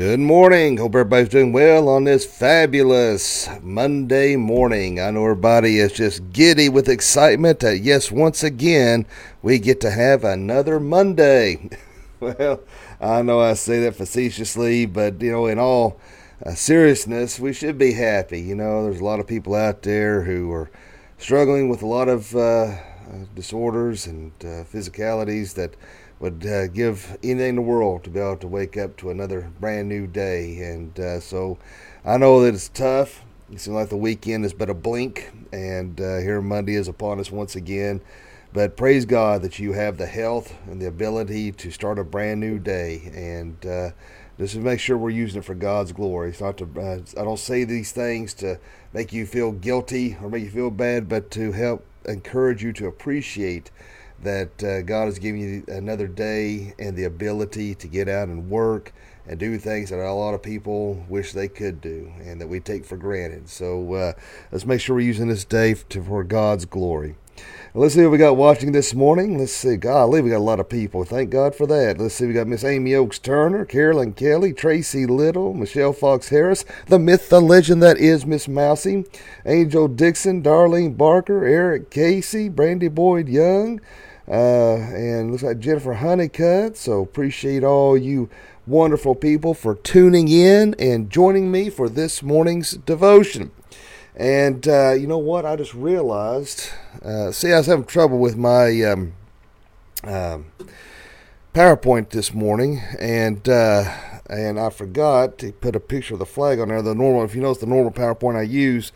Good morning. Hope everybody's doing well on this fabulous Monday morning. I know everybody is just giddy with excitement that, yes, once again, we get to have another Monday. well, I know I say that facetiously, but, you know, in all uh, seriousness, we should be happy. You know, there's a lot of people out there who are struggling with a lot of uh, disorders and uh, physicalities that would uh, give anything in the world to be able to wake up to another brand new day. And uh, so I know that it's tough. It seems like the weekend is but a blink, and uh, here Monday is upon us once again. But praise God that you have the health and the ability to start a brand new day. And uh, just to make sure we're using it for God's glory. It's not to, uh, I don't say these things to make you feel guilty or make you feel bad, but to help encourage you to appreciate that uh, God has given you another day and the ability to get out and work and do things that a lot of people wish they could do and that we take for granted. So uh, let's make sure we're using this day to, for God's glory. Let's see what we got watching this morning. Let's see. Golly, we got a lot of people. Thank God for that. Let's see. We got Miss Amy Oaks Turner, Carolyn Kelly, Tracy Little, Michelle Fox Harris, the myth, the legend that is Miss Mousy, Angel Dixon, Darlene Barker, Eric Casey, Brandy Boyd Young, uh, and looks like Jennifer Honeycutt. So appreciate all you wonderful people for tuning in and joining me for this morning's devotion. And uh, you know what? I just realized. Uh, see, I was having trouble with my um, um PowerPoint this morning, and uh, and I forgot to put a picture of the flag on there. The normal, if you notice, the normal PowerPoint I use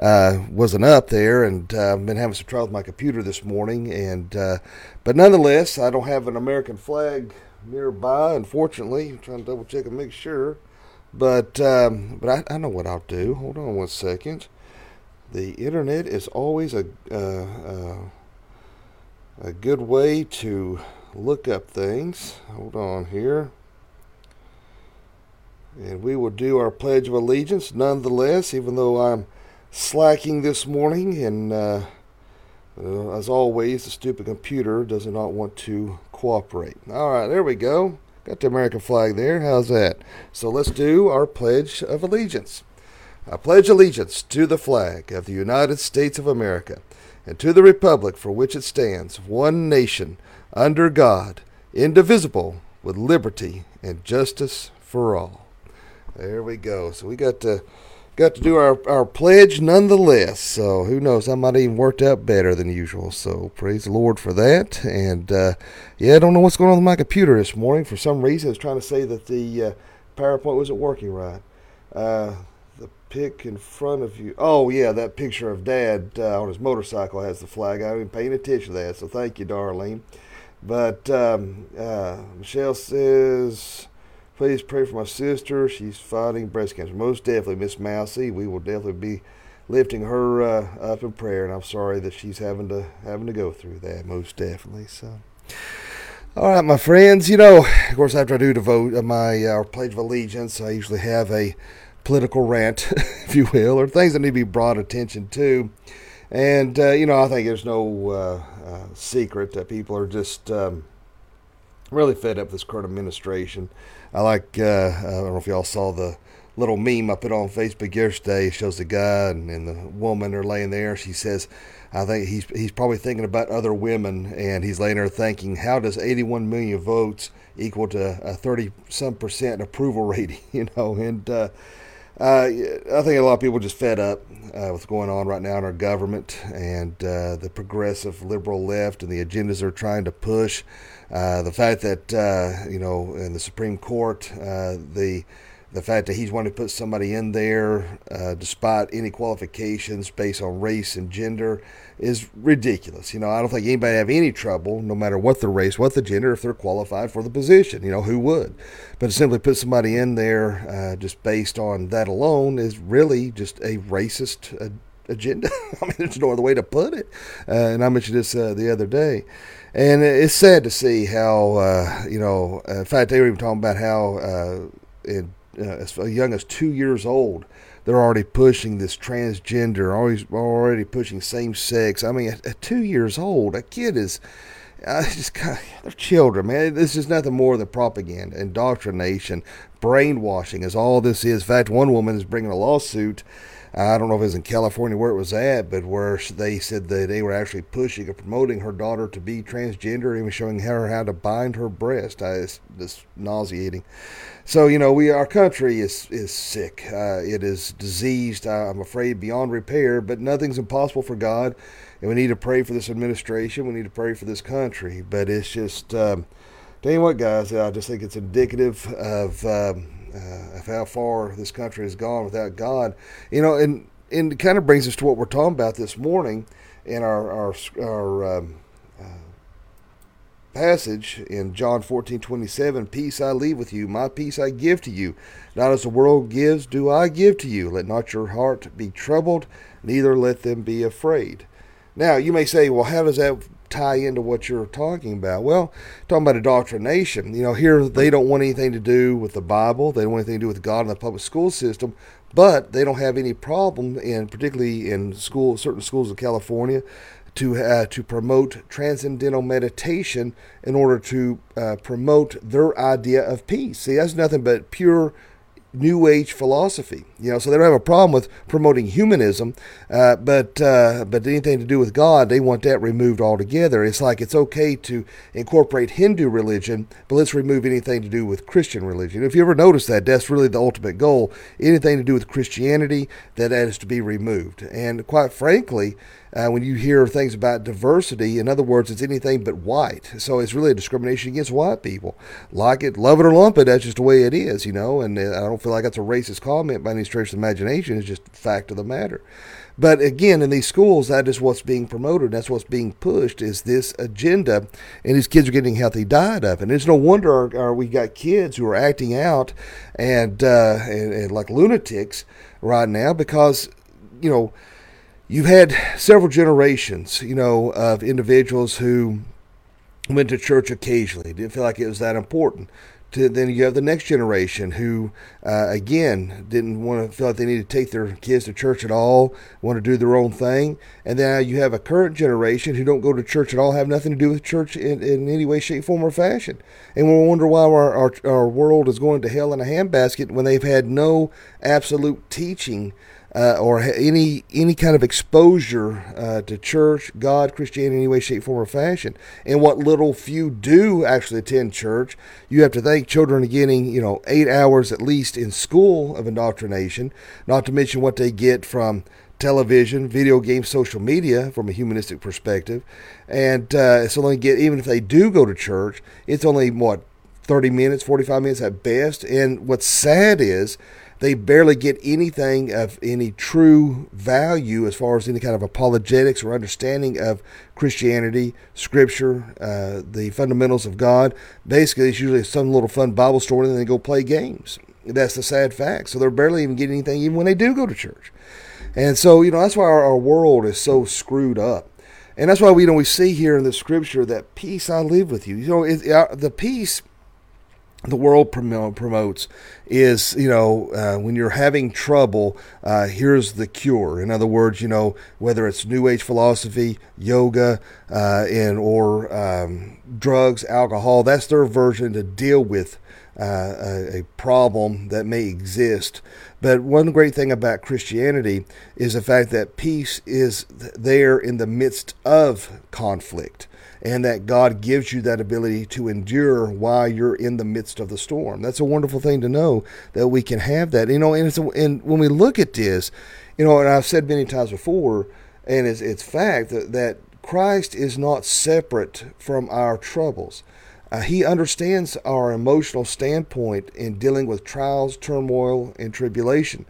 uh, wasn't up there, and uh, I've been having some trouble with my computer this morning. And uh, but nonetheless, I don't have an American flag nearby. Unfortunately, I'm trying to double check and make sure. But um, but I, I, know what I'll do. Hold on one second. The internet is always a a good way to look up things. Hold on here. And we will do our Pledge of Allegiance nonetheless, even though I'm slacking this morning. And uh, as always, the stupid computer does not want to cooperate. All right, there we go. Got the American flag there. How's that? So let's do our Pledge of Allegiance. I pledge allegiance to the flag of the United States of America and to the republic for which it stands, one nation, under God, indivisible, with liberty and justice for all. There we go. So we got to got to do our, our pledge nonetheless. So who knows? I might even worked out better than usual. So praise the Lord for that. And uh, yeah, I don't know what's going on with my computer this morning. For some reason, it's trying to say that the uh, PowerPoint wasn't working right. Uh, the pic in front of you. Oh yeah, that picture of Dad uh, on his motorcycle has the flag. I been paying attention to that. So thank you, Darlene. But um, uh, Michelle says Please pray for my sister. She's fighting breast cancer. Most definitely, Miss Mousy. We will definitely be lifting her uh, up in prayer, and I'm sorry that she's having to having to go through that. Most definitely. So. All right, my friends. You know, of course, after I do devote uh, my uh, pledge of allegiance, I usually have a political rant, if you will, or things that need to be brought attention to. And uh, you know, I think there's no uh, secret that people are just um, really fed up with this current administration. I like, uh, I don't know if y'all saw the little meme I put on Facebook yesterday. It shows the guy and, and, the woman are laying there. She says, I think he's he's probably thinking about other women, and he's laying there thinking, how does 81 million votes equal to a 30 some percent approval rating? You know, and uh, uh, I think a lot of people just fed up uh, what's going on right now in our government and uh, the progressive liberal left and the agendas they're trying to push. Uh, the fact that uh, you know in the Supreme Court uh, the the fact that he's wanting to put somebody in there uh, despite any qualifications based on race and gender is ridiculous. You know, I don't think anybody have any trouble, no matter what the race, what the gender, if they're qualified for the position. You know, who would? But to simply put somebody in there uh, just based on that alone is really just a racist agenda. I mean, there's no other way to put it. And I mentioned this the other day. And it's sad to see how, uh, you know, in fact, they were even talking about how uh, in uh, as young as two years old, they're already pushing this transgender, always already pushing same sex. I mean, at, at, two years old, a kid is uh, just they're children, man. This is nothing more than propaganda, indoctrination, brainwashing is all this is. In fact, one woman is bringing a lawsuit. I don't know if it was in California where it was at, but where they said that they were actually pushing or promoting her daughter to be transgender, even showing her how to bind her breast. Uh, it's nauseating. So you know, we our country is is sick. Uh, it is diseased. I'm afraid beyond repair. But nothing's impossible for God, and we need to pray for this administration. We need to pray for this country. But it's just, um, tell you what, guys, I just think it's indicative of. Um, uh, of how far this country has gone without God. You know, and and it kind of brings us to what we're talking about this morning in our our, our um, passage in John 14 27 Peace I leave with you, my peace I give to you. Not as the world gives, do I give to you. Let not your heart be troubled, neither let them be afraid. Now, you may say, well, how does that tie into what you're talking about? Well, talking about indoctrination. You know, here they don't want anything to do with the Bible, they don't want anything to do with God in the public school system, but they don't have any problem in, particularly in school, certain schools of California, to uh, to promote transcendental meditation in order to uh, promote their idea of peace. See, that's nothing but pure New Age philosophy. You know, so they don't have a problem with promoting humanism, uh, but uh, but anything to do with God, they want that removed altogether. It's like it's okay to incorporate Hindu religion, but let's remove anything to do with Christian religion. If you ever notice that, that's really the ultimate goal. Anything to do with Christianity, that is to be removed. And quite frankly, uh, when you hear things about diversity, in other words, it's anything but white. So it's really a discrimination against white people. Like it, love it or lump it, that's just the way it is, you know. And uh, I don't feel like that's a racist comment by any stretch of the imagination. It's just fact of the matter. But again, in these schools, that is what's being promoted. That's what's being pushed is this agenda, and these kids are getting a healthy diet of. It. And it's no wonder our, our, we got kids who are acting out and, uh, and, and like lunatics right now because you know you've had several generations, you know, of individuals who went to church occasionally, didn't feel like it was that important. To, then you have the next generation who, uh, again, didn't want to feel like they needed to take their kids to church at all, want to do their own thing. And then you have a current generation who don't go to church at all, have nothing to do with church in, in any way, shape, form, or fashion. And we wonder why our, our, our world is going to hell in a handbasket when they've had no absolute teaching uh, or any any kind of exposure uh, to church, God, Christianity, in any way, shape, form, or fashion. And what little few do actually attend church, you have to thank children are getting you know eight hours at least in school of indoctrination. Not to mention what they get from television, video games, social media from a humanistic perspective. And uh, it's only get even if they do go to church, it's only what 30 minutes, 45 minutes at best. And what's sad is they barely get anything of any true value as far as any kind of apologetics or understanding of Christianity, Scripture, uh, the fundamentals of God. Basically, it's usually some little fun Bible story, and then they go play games. That's the sad fact. So they're barely even getting anything, even when they do go to church. And so, you know, that's why our, our world is so screwed up. And that's why we, you know, we see here in the Scripture that peace I live with you. You know, it, uh, the peace the world promotes is you know uh, when you're having trouble uh, here's the cure. In other words you know whether it's new age philosophy yoga uh, and or um, drugs alcohol that's their version to deal with uh, a, a, problem that may exist. But one great thing about christianity is the fact that peace is there in the midst of conflict and that God gives you that ability to endure while you're in the midst of the storm. That's a wonderful thing to know that we can have that. You know, and, it's a, and when we look at this, you know, and I've said many times before, and it's, it's fact that, that Christ is not separate from our troubles. Uh, he understands our emotional standpoint in dealing with trials, turmoil, and tribulation.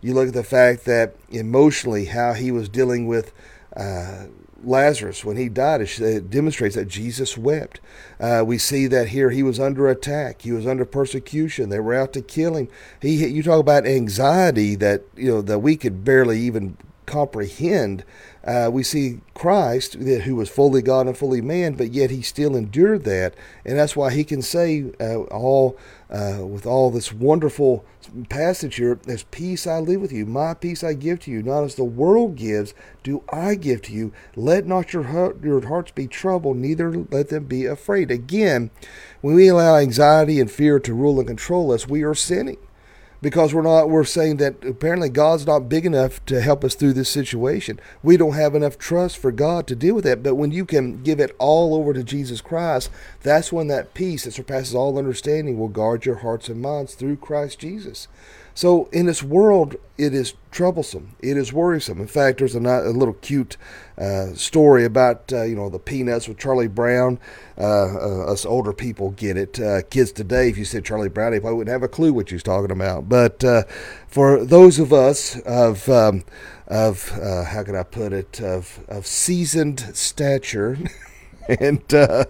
You look at the fact that emotionally, how he was dealing with uh, Lazarus, when he died, it demonstrates that Jesus wept. Uh, we see that here he was under attack. He was under persecution. They were out to kill him. He, you talk about anxiety that you know that we could barely even comprehend. Uh, we see Christ, who was fully God and fully man, but yet he still endured that, and that's why he can say uh, all uh, with all this wonderful passage here, "As peace I live with you, my peace I give to you, not as the world gives, do I give to you. Let not your heart, your hearts be troubled, neither let them be afraid." Again, when we allow anxiety and fear to rule and control us, we are sinning because we're not we're saying that apparently God's not big enough to help us through this situation. We don't have enough trust for God to deal with that. But when you can give it all over to Jesus Christ, that's when that peace that surpasses all understanding will guard your hearts and minds through Christ Jesus. So in this world, it is troublesome. It is worrisome. In fact, there's a, a little cute uh, story about uh, you know the peanuts with Charlie Brown. Uh, uh us older people get it. Uh, kids today, if you said Charlie Brown, they probably wouldn't have a clue what you're talking about. But uh, for those of us of um, of how can I put it of of seasoned stature. and uh,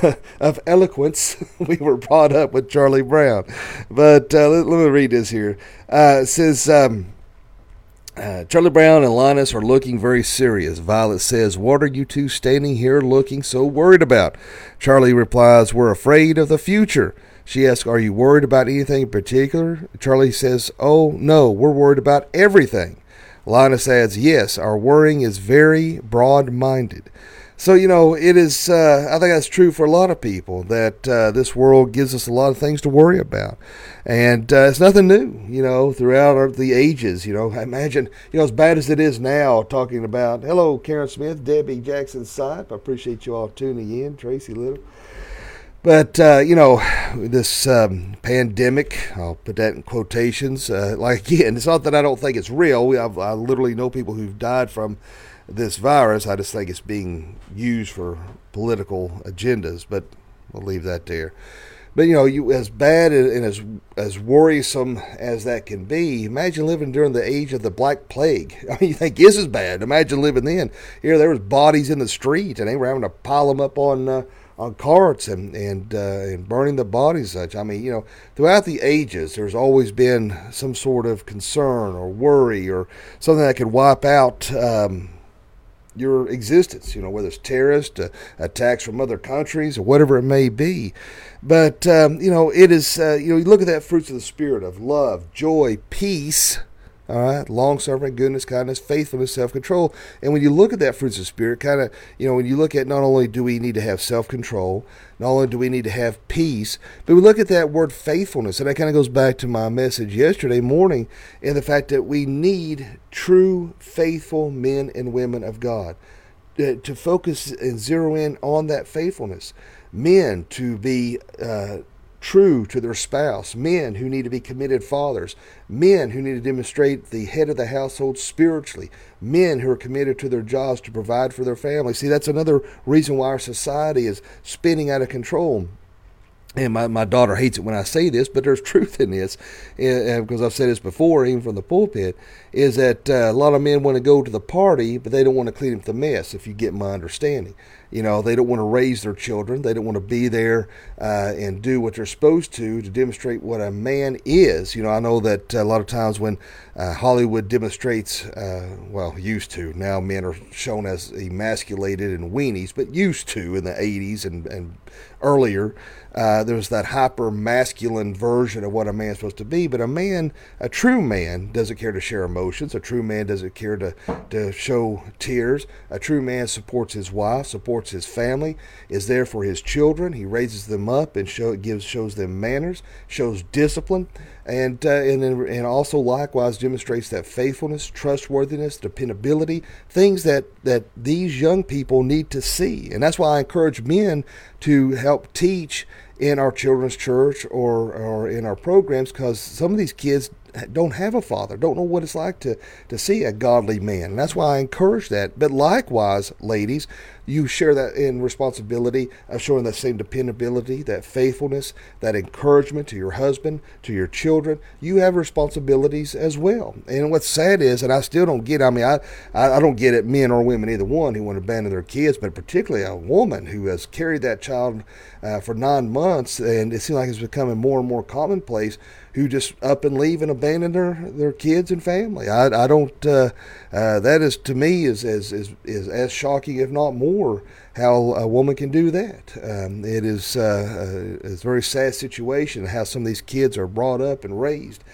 of eloquence. we were brought up with Charlie Brown. But uh, let, let, me read this here. Uh, it says. Um, uh, Charlie Brown and Linus are looking very serious. Violet says, What are you two standing here looking so worried about? Charlie replies, We're afraid of the future. She asks, Are you worried about anything in particular? Charlie says, Oh, no, we're worried about everything. Linus adds, Yes, our worrying is very broad minded. So, you know, it is, uh, I think that's true for a lot of people that uh, this world gives us a lot of things to worry about. And uh, it's nothing new, you know, throughout the ages. You know, I imagine, you know, as bad as it is now, talking about, hello, Karen Smith, Debbie Jackson Sipe. I appreciate you all tuning in, Tracy Little. But, uh, you know, this um, pandemic, I'll put that in quotations. Uh, like, again, it's not that I don't think it's real. We, I literally know people who've died from this virus. I just think it's being used for political agendas, but we'll leave that there. But you know, you as bad and as as worrisome as that can be, imagine living during the age of the Black Plague. I mean, you think this is bad? Imagine living then. Here, there was bodies in the street, and they were having to pile them up on uh, on carts and and uh, and burning the bodies. Such. I mean, you know, throughout the ages, there's always been some sort of concern or worry or something that could wipe out. Um, your existence, you know, whether it's terrorist uh, attacks from other countries or whatever it may be. But, um, you know, it is, uh, you know, you look at that fruits of the Spirit of love, joy, peace, all right, long suffering, goodness, kindness, faithfulness, self control. And when you look at that fruits of spirit, kind of, you know, when you look at not only do we need to have self control, not only do we need to have peace, but we look at that word faithfulness. And that kind of goes back to my message yesterday morning and the fact that we need true, faithful men and women of God to, to focus and zero in on that faithfulness. Men to be uh, true to their spouse, men who need to be committed fathers, men who need to demonstrate the head of the household spiritually, men who are committed to their jobs to provide for their family. See, that's another reason why our society is spinning out of control. And my, my daughter hates it when I say this, but there's truth in this, uh, because I've said this before, even from the pulpit, is that uh, a lot of men want to go to the party, but they don't want to clean up the mess, if you get my understanding. You know, they don't want to raise their children. They don't want to be there uh, and do what they're supposed to to demonstrate what a man is. You know, I know that a lot of times when uh, Hollywood demonstrates, uh, well, used to, now men are shown as emasculated and weenies, but used to in the 80s and, and earlier, uh, there was that hyper masculine version of what a man's supposed to be. But a man, a true man, doesn't care to share emotions. A true man doesn't care to, to show tears. A true man supports his wife, supports his family, is there for his children. He raises them up and show, gives shows them manners, shows discipline and uh, and and also likewise demonstrates that faithfulness, trustworthiness, dependability, things that that these young people need to see, and that's why I encourage men to help teach in our children's church or or in our programs because some of these kids don't have a father, don't know what it's like to, to see a godly man. And that's why I encourage that. But likewise, ladies, you share that in responsibility of showing that same dependability, that faithfulness, that encouragement to your husband, to your children. You have responsibilities as well. And what's sad is, and I still don't get, I mean, I, I don't get it, men or women, either one, who want to abandon their kids, but particularly a woman who has carried that child uh, for nine months, and it seems like it's becoming more and more commonplace who just up and leave and abandon their, their kids and family. I, I don't, uh, uh, that is to me is, is, is, is as shocking, if not more, how a woman can do that. Um, it is uh, uh, a, a very sad situation how some of these kids are brought up and raised.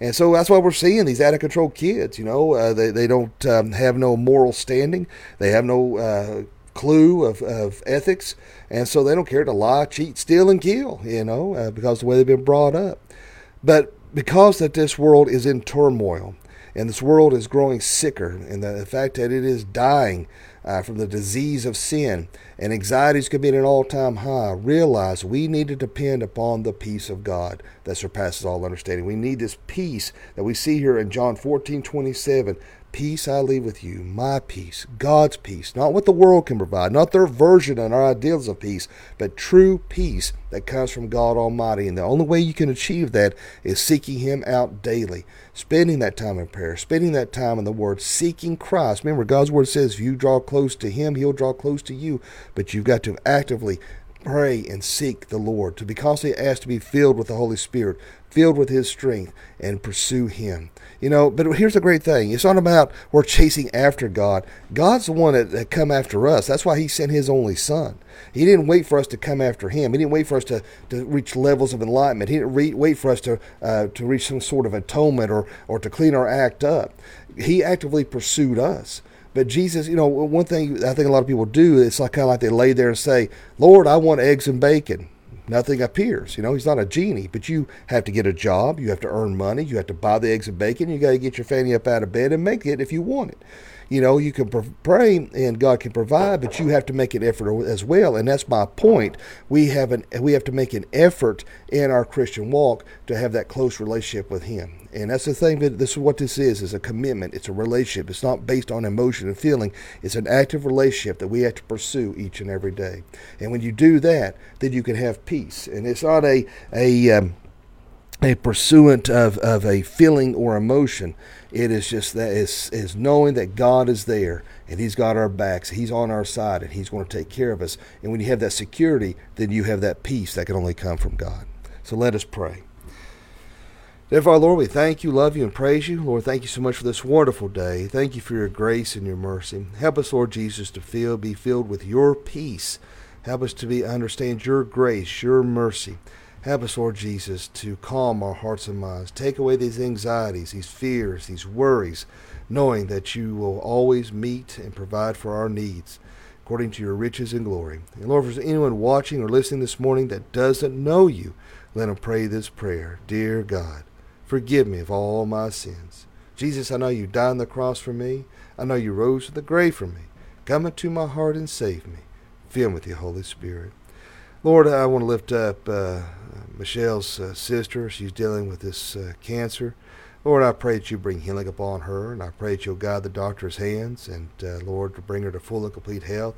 And so that's why we're seeing these out of control kids. You know, uh, they, they don't um, have no moral standing, they have no uh, clue of, of ethics, and so they don't care to lie, cheat, steal, and kill, you know, uh, because of the way they've been brought up. But because that this world is in turmoil, and this world is growing sicker, and the, fact that it is dying uh, from the disease of sin, and anxieties could be at an all time high, realize we need to depend upon the peace of God that surpasses all understanding. We need this peace that we see here in John 14 27 Peace I leave with you, my peace, God's peace, not what the world can provide, not their version and our ideals of peace, but true peace that comes from God Almighty. And the only way you can achieve that is seeking Him out daily, spending that time in prayer, spending that time in the Word, seeking Christ. Remember, God's Word says if you draw close to Him, He'll draw close to you, but you've got to actively pray and seek the Lord, to be constantly asked to be filled with the Holy Spirit, filled with His strength, and pursue Him. You know, but here's the great thing. It's not about we're chasing after God. God's the one that, that come after us. That's why he sent his only son. He didn't wait for us to come after him. He didn't wait for us to, to reach levels of enlightenment. He didn't re- wait for us to, uh, to reach some sort of atonement or, or to clean our act up. He actively pursued us. But Jesus, you know, one thing I think a lot of people do, it's like kind of like they lay there and say, Lord, I want eggs and bacon nothing appears. You know, he's not a genie, but you have to get a job, you have to earn money, you have to buy the eggs and bacon, you got to get your fanny up out of bed and make it if you want it. You know, you can pray and God can provide, but you have to make an effort as well. And that's my point. We have an we have to make an effort in our Christian walk to have that close relationship with Him. And that's the thing that this is what this is: is a commitment. It's a relationship. It's not based on emotion and feeling. It's an active relationship that we have to pursue each and every day. And when you do that, then you can have peace. And it's not a a um, a pursuant of, of a feeling or emotion. It is just that is is knowing that God is there and He's got our backs, He's on our side, and He's going to take care of us. And when you have that security, then you have that peace that can only come from God. So let us pray. Therefore, Lord, we thank you, love you, and praise you. Lord, thank you so much for this wonderful day. Thank you for your grace and your mercy. Help us, Lord Jesus, to feel, be filled with your peace. Help us to be understand your grace, your mercy. Help us, Lord Jesus, to calm our hearts and minds. Take away these anxieties, these fears, these worries, knowing that you will always meet and provide for our needs according to your riches and glory. And Lord, if there's anyone watching or listening this morning that doesn't know you, let them pray this prayer. Dear God, forgive me of all my sins. Jesus, I know you died on the cross for me. I know you rose from the grave for me. Come into my heart and save me. Fill me with your Holy Spirit. Lord, I want to lift up uh, Michelle's uh, sister. She's dealing with this uh, cancer. Lord, I pray that you bring healing upon her, and I pray that you'll guide the doctor's hands, and uh, Lord, to bring her to full and complete health.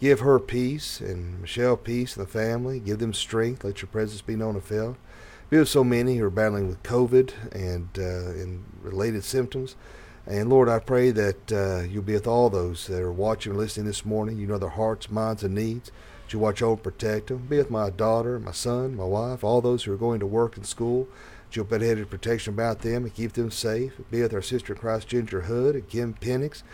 Give her peace, and Michelle peace, and the family. Give them strength. Let your presence be known and felt. We have so many who are battling with COVID and uh, and related symptoms. And Lord, I pray that uh, you'll be with all those that are watching and listening this morning. You know their hearts, minds, and needs. That you watch over and protect them. Be with my daughter, my son, my wife, all those who are going to work and school. That you'll put headed protection about them and keep them safe. Be with our sister in Christ, Ginger Hood, and Kim Penix.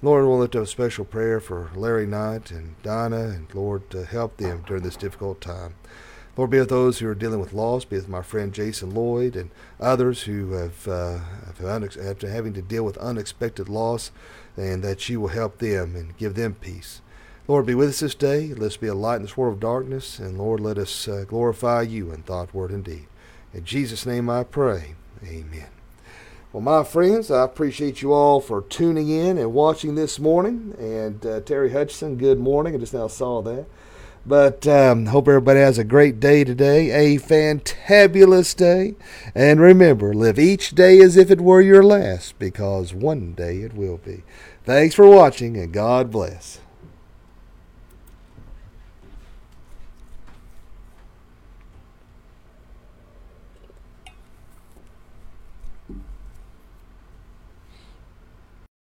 Lord, we'll lift up a special prayer for Larry Knight and Dinah, and Lord, to help them during this difficult time. Lord, be with those who are dealing with loss. Be with my friend Jason Lloyd and others who have, uh, have having to deal with unexpected loss, and that you will help them and give them peace. Lord, be with us this day. Let us be a light in this world of darkness. And Lord, let us uh, glorify you in thought, word, and deed. In Jesus' name I pray. Amen. Well, my friends, I appreciate you all for tuning in and watching this morning. And uh, Terry Hutchison, good morning. I just now saw that. But um, hope everybody has a great day today, a fantabulous day. And remember, live each day as if it were your last, because one day it will be. Thanks for watching, and God bless.